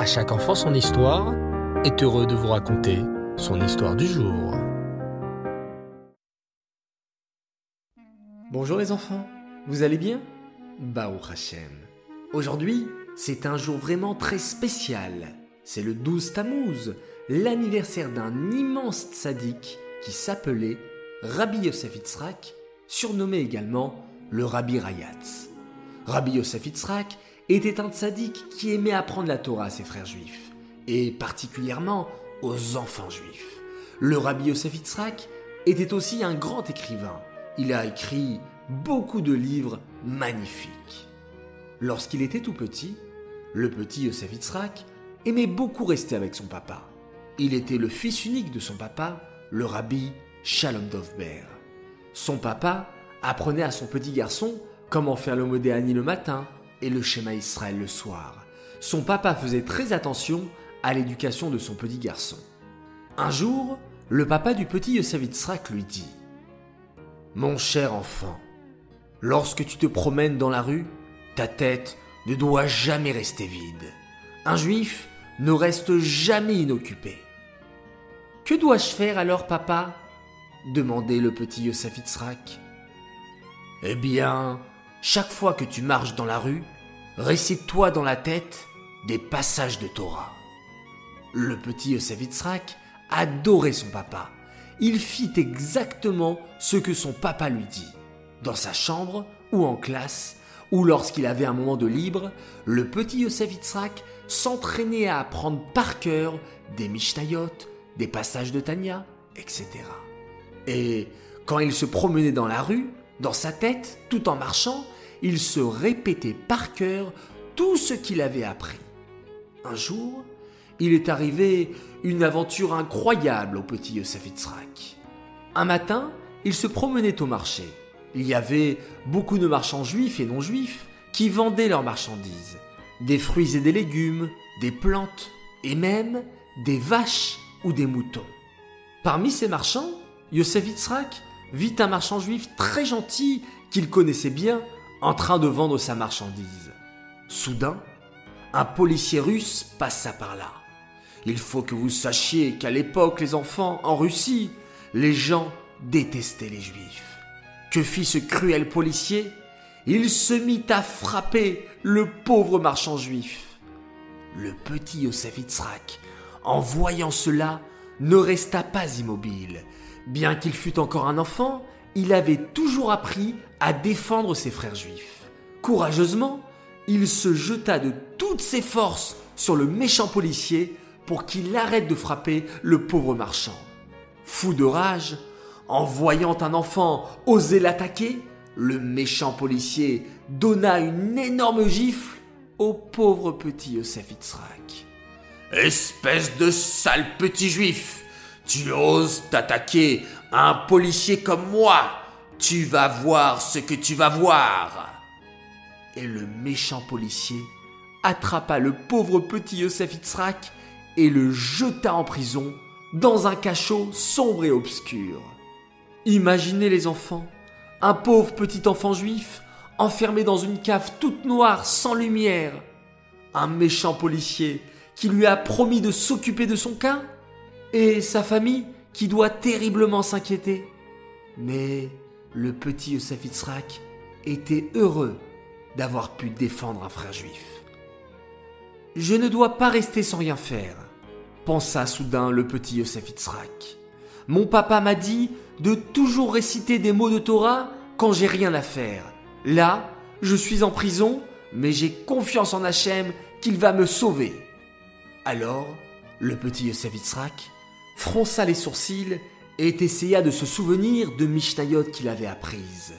À chaque enfant son histoire est heureux de vous raconter son histoire du jour. Bonjour les enfants, vous allez bien? Bao Hachem. Aujourd'hui, c'est un jour vraiment très spécial. C'est le 12 Tammuz, l'anniversaire d'un immense tzaddik qui s'appelait Rabbi Yosef Yitzhak, surnommé également le Rabbi Rayatz. Rabbi Yosef Yitzhak était un tzaddik qui aimait apprendre la Torah à ses frères juifs, et particulièrement aux enfants juifs. Le Rabbi Yosef Yitzhak était aussi un grand écrivain. Il a écrit beaucoup de livres magnifiques. Lorsqu'il était tout petit, le petit Yosef Yitzhak aimait beaucoup rester avec son papa. Il était le fils unique de son papa, le rabbi Shalom Dovber. Son papa apprenait à son petit garçon comment faire le Modéani le matin et le schéma Israël le soir. Son papa faisait très attention à l'éducation de son petit garçon. Un jour, le papa du petit Yosef lui dit Mon cher enfant, lorsque tu te promènes dans la rue, ta tête ne doit jamais rester vide. Un juif ne reste jamais inoccupé. Que dois-je faire alors, papa? demandait le petit Yosef Eh bien, chaque fois que tu marches dans la rue, récite-toi dans la tête des passages de Torah. Le petit Yosef adorait son papa. Il fit exactement ce que son papa lui dit. Dans sa chambre ou en classe, ou lorsqu'il avait un moment de libre, le petit Yosef s'entraînait à apprendre par cœur des Mishnayot, des passages de Tanya, etc. Et quand il se promenait dans la rue, dans sa tête, tout en marchant, il se répétait par cœur tout ce qu'il avait appris. Un jour, il est arrivé une aventure incroyable au petit Yosef Un matin, il se promenait au marché. Il y avait beaucoup de marchands juifs et non juifs qui vendaient leurs marchandises. Des fruits et des légumes, des plantes et même des vaches ou des moutons. Parmi ces marchands, Yosef vit un marchand juif très gentil qu'il connaissait bien en train de vendre sa marchandise. Soudain, un policier russe passa par là. Il faut que vous sachiez qu'à l'époque, les enfants, en Russie, les gens détestaient les juifs. Que fit ce cruel policier? Il se mit à frapper le pauvre marchand juif. Le petit Yosef en voyant cela, ne resta pas immobile. Bien qu'il fût encore un enfant, il avait toujours appris à défendre ses frères juifs. Courageusement, il se jeta de toutes ses forces sur le méchant policier pour qu'il arrête de frapper le pauvre marchand. Fou de rage, en voyant un enfant oser l'attaquer, le méchant policier donna une énorme gifle au pauvre petit Yosef Espèce de sale petit juif, tu oses t'attaquer à un policier comme moi. Tu vas voir ce que tu vas voir. Et le méchant policier attrapa le pauvre petit Yosef Itzrak et le jeta en prison dans un cachot sombre et obscur. Imaginez les enfants, un pauvre petit enfant juif enfermé dans une cave toute noire sans lumière, un méchant policier qui lui a promis de s'occuper de son cas et sa famille qui doit terriblement s'inquiéter. Mais le petit Yosef Itzrak était heureux d'avoir pu défendre un frère juif. Je ne dois pas rester sans rien faire, pensa soudain le petit Yosef Itzrak. Mon papa m'a dit de toujours réciter des mots de Torah quand j'ai rien à faire. Là, je suis en prison, mais j'ai confiance en Hachem qu'il va me sauver. Alors, le petit Yosef fronça les sourcils et essaya de se souvenir de Mishnayot qu'il avait apprises.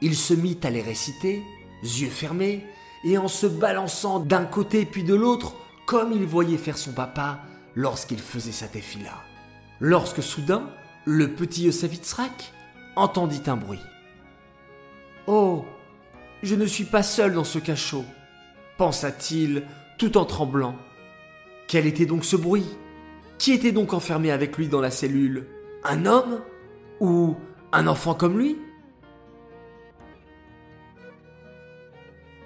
Il se mit à les réciter, yeux fermés, et en se balançant d'un côté puis de l'autre, comme il voyait faire son papa lorsqu'il faisait sa tefila. Lorsque soudain, le petit Yosef entendit un bruit. Oh, je ne suis pas seul dans ce cachot, pensa-t-il tout en tremblant. Quel était donc ce bruit? Qui était donc enfermé avec lui dans la cellule? Un homme Ou un enfant comme lui?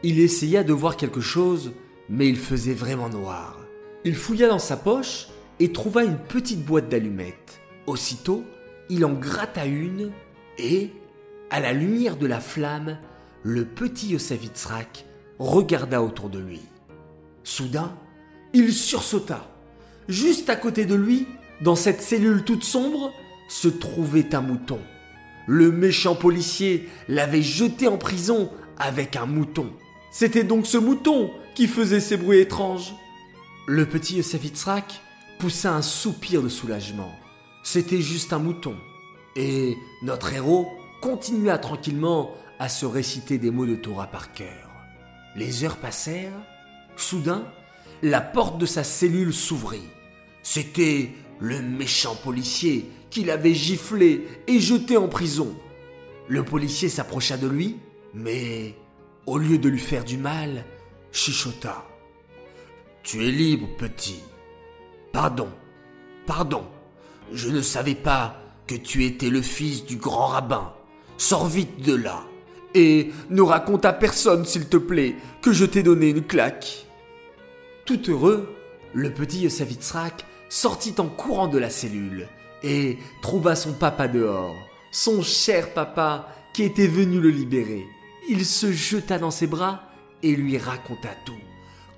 Il essaya de voir quelque chose, mais il faisait vraiment noir. Il fouilla dans sa poche et trouva une petite boîte d'allumettes. Aussitôt, il en gratta une et, à la lumière de la flamme, le petit Yosavitzrak regarda autour de lui. Soudain, il sursauta. Juste à côté de lui, dans cette cellule toute sombre, se trouvait un mouton. Le méchant policier l'avait jeté en prison avec un mouton. C'était donc ce mouton qui faisait ces bruits étranges. Le petit Yosavitzrak poussa un soupir de soulagement. C'était juste un mouton. Et notre héros continua tranquillement à se réciter des mots de Torah par cœur. Les heures passèrent. Soudain, la porte de sa cellule s'ouvrit. C'était le méchant policier qui l'avait giflé et jeté en prison. Le policier s'approcha de lui, mais au lieu de lui faire du mal, chuchota. Tu es libre, petit. Pardon, pardon, je ne savais pas que tu étais le fils du grand rabbin. Sors vite de là. Et ne raconte à personne, s'il te plaît, que je t'ai donné une claque. Tout heureux, le petit Yosavitzrak sortit en courant de la cellule et trouva son papa dehors, son cher papa qui était venu le libérer. Il se jeta dans ses bras et lui raconta tout.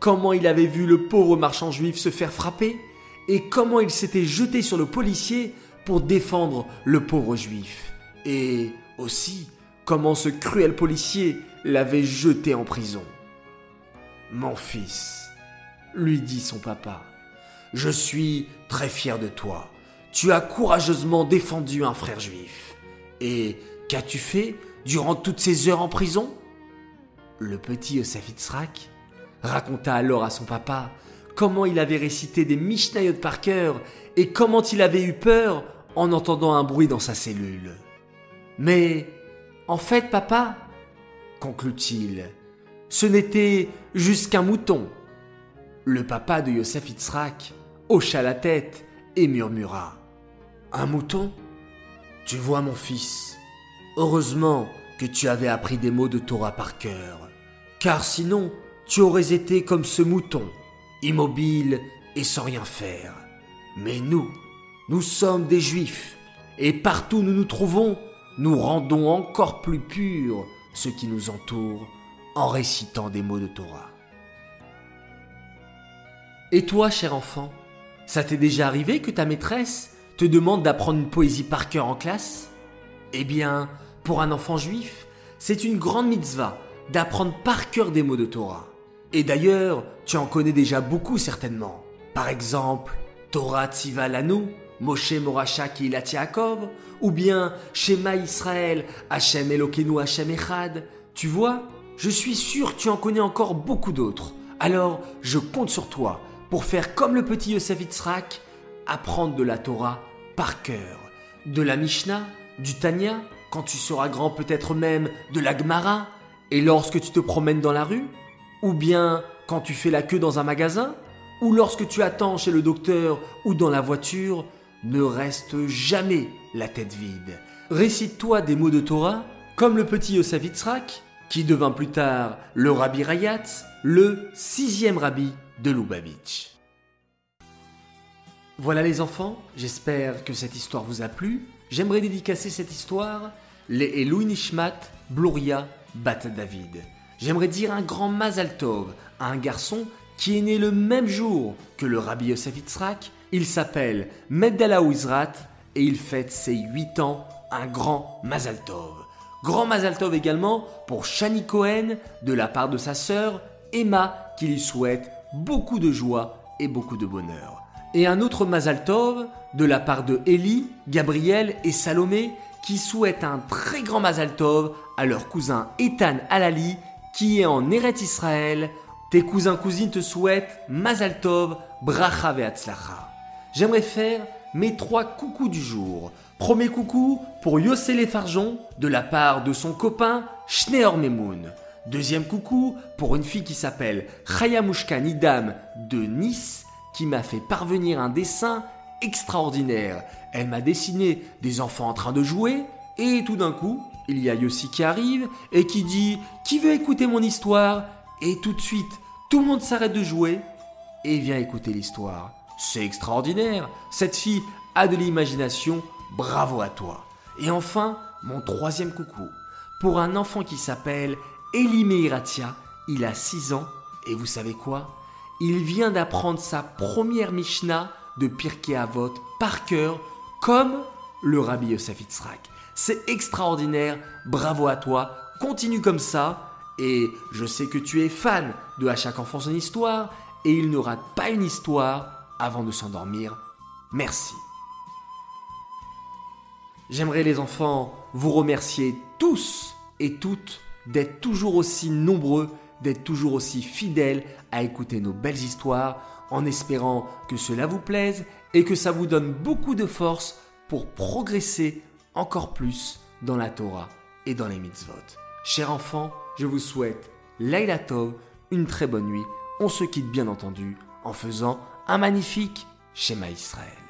Comment il avait vu le pauvre marchand juif se faire frapper et comment il s'était jeté sur le policier pour défendre le pauvre juif. Et aussi comment ce cruel policier l'avait jeté en prison. Mon fils, lui dit son papa, je suis très fier de toi. Tu as courageusement défendu un frère juif. Et qu'as-tu fait durant toutes ces heures en prison? Le petit Yosafitzrak raconta alors à son papa comment il avait récité des Mishnayot par cœur et comment il avait eu peur en entendant un bruit dans sa cellule. Mais, en fait, papa, conclut-il, ce n'était juste qu'un mouton. Le papa de Yosef Itzrak hocha la tête et murmura Un mouton? Tu vois, mon fils, heureusement que tu avais appris des mots de Torah par cœur, car sinon tu aurais été comme ce mouton, immobile et sans rien faire. Mais nous, nous sommes des juifs, et partout où nous nous trouvons, nous rendons encore plus pur ce qui nous entoure en récitant des mots de Torah. Et toi, cher enfant, ça t'est déjà arrivé que ta maîtresse te demande d'apprendre une poésie par cœur en classe? Eh bien, pour un enfant juif, c'est une grande mitzvah d'apprendre par cœur des mots de Torah. Et d'ailleurs, tu en connais déjà beaucoup certainement. Par exemple, Torah Tziva Lanu, Moshe Moracha Kilat Yaakov, ou bien Shema Israël, Hashem Elokeinu Hashem Echad. Tu vois, je suis sûr que tu en connais encore beaucoup d'autres. Alors, je compte sur toi pour faire comme le petit Yosef apprendre de la Torah par cœur. De la Mishnah, du Tanya, quand tu seras grand peut-être même de la Gemara, et lorsque tu te promènes dans la rue, ou bien quand tu fais la queue dans un magasin, ou lorsque tu attends chez le docteur ou dans la voiture, ne reste jamais la tête vide. Récite-toi des mots de Torah, comme le petit Yosef qui devint plus tard le Rabbi Rayatz, le sixième rabbi de Lubavitch. Voilà les enfants, j'espère que cette histoire vous a plu. J'aimerais dédicacer cette histoire les Elou Nishmat Bluria Bat David. J'aimerais dire un grand Mazal Tov à un garçon qui est né le même jour que le Rabbi Yosef. Il s'appelle Meddala Oizrat et il fête ses 8 ans, un grand Mazal Tov. Grand Mazal Tov également pour Shani Cohen de la part de sa sœur Emma qui lui souhaite beaucoup de joie et beaucoup de bonheur. Et un autre Mazal Tov de la part de Ellie, Gabriel et Salomé qui souhaitent un très grand Mazal Tov à leur cousin Ethan Alali qui est en Eret Israël. Tes cousins cousines te souhaitent Mazal Tov, Bracha Ve'atzlacha. J'aimerais faire mes trois coucous du jour. Premier coucou pour Yossele Farjon de la part de son copain Schneor Memoun. Deuxième coucou pour une fille qui s'appelle Chayamushka Nidam de Nice qui m'a fait parvenir un dessin extraordinaire. Elle m'a dessiné des enfants en train de jouer et tout d'un coup, il y a Yossi qui arrive et qui dit Qui veut écouter mon histoire? Et tout de suite, tout le monde s'arrête de jouer et viens écouter l'histoire. C'est extraordinaire, cette fille a de l'imagination, bravo à toi. Et enfin, mon troisième coucou, pour un enfant qui s'appelle Elie il a 6 ans, et vous savez quoi? Il vient d'apprendre sa première Mishnah de Pirkei Avot par cœur, comme le Rabbi Yosef Yitzhak. C'est extraordinaire, bravo à toi, continue comme ça, et je sais que tu es fan de À chaque enfant son histoire, et il ne rate pas une histoire avant de s'endormir. Merci. J'aimerais les enfants vous remercier tous et toutes d'être toujours aussi nombreux, d'être toujours aussi fidèles à écouter nos belles histoires, en espérant que cela vous plaise et que ça vous donne beaucoup de force pour progresser encore plus dans la Torah et dans les mitzvot. Chers enfants, je vous souhaite Laila Tov, une très bonne nuit. On se quitte bien entendu en faisant un magnifique schéma Israël.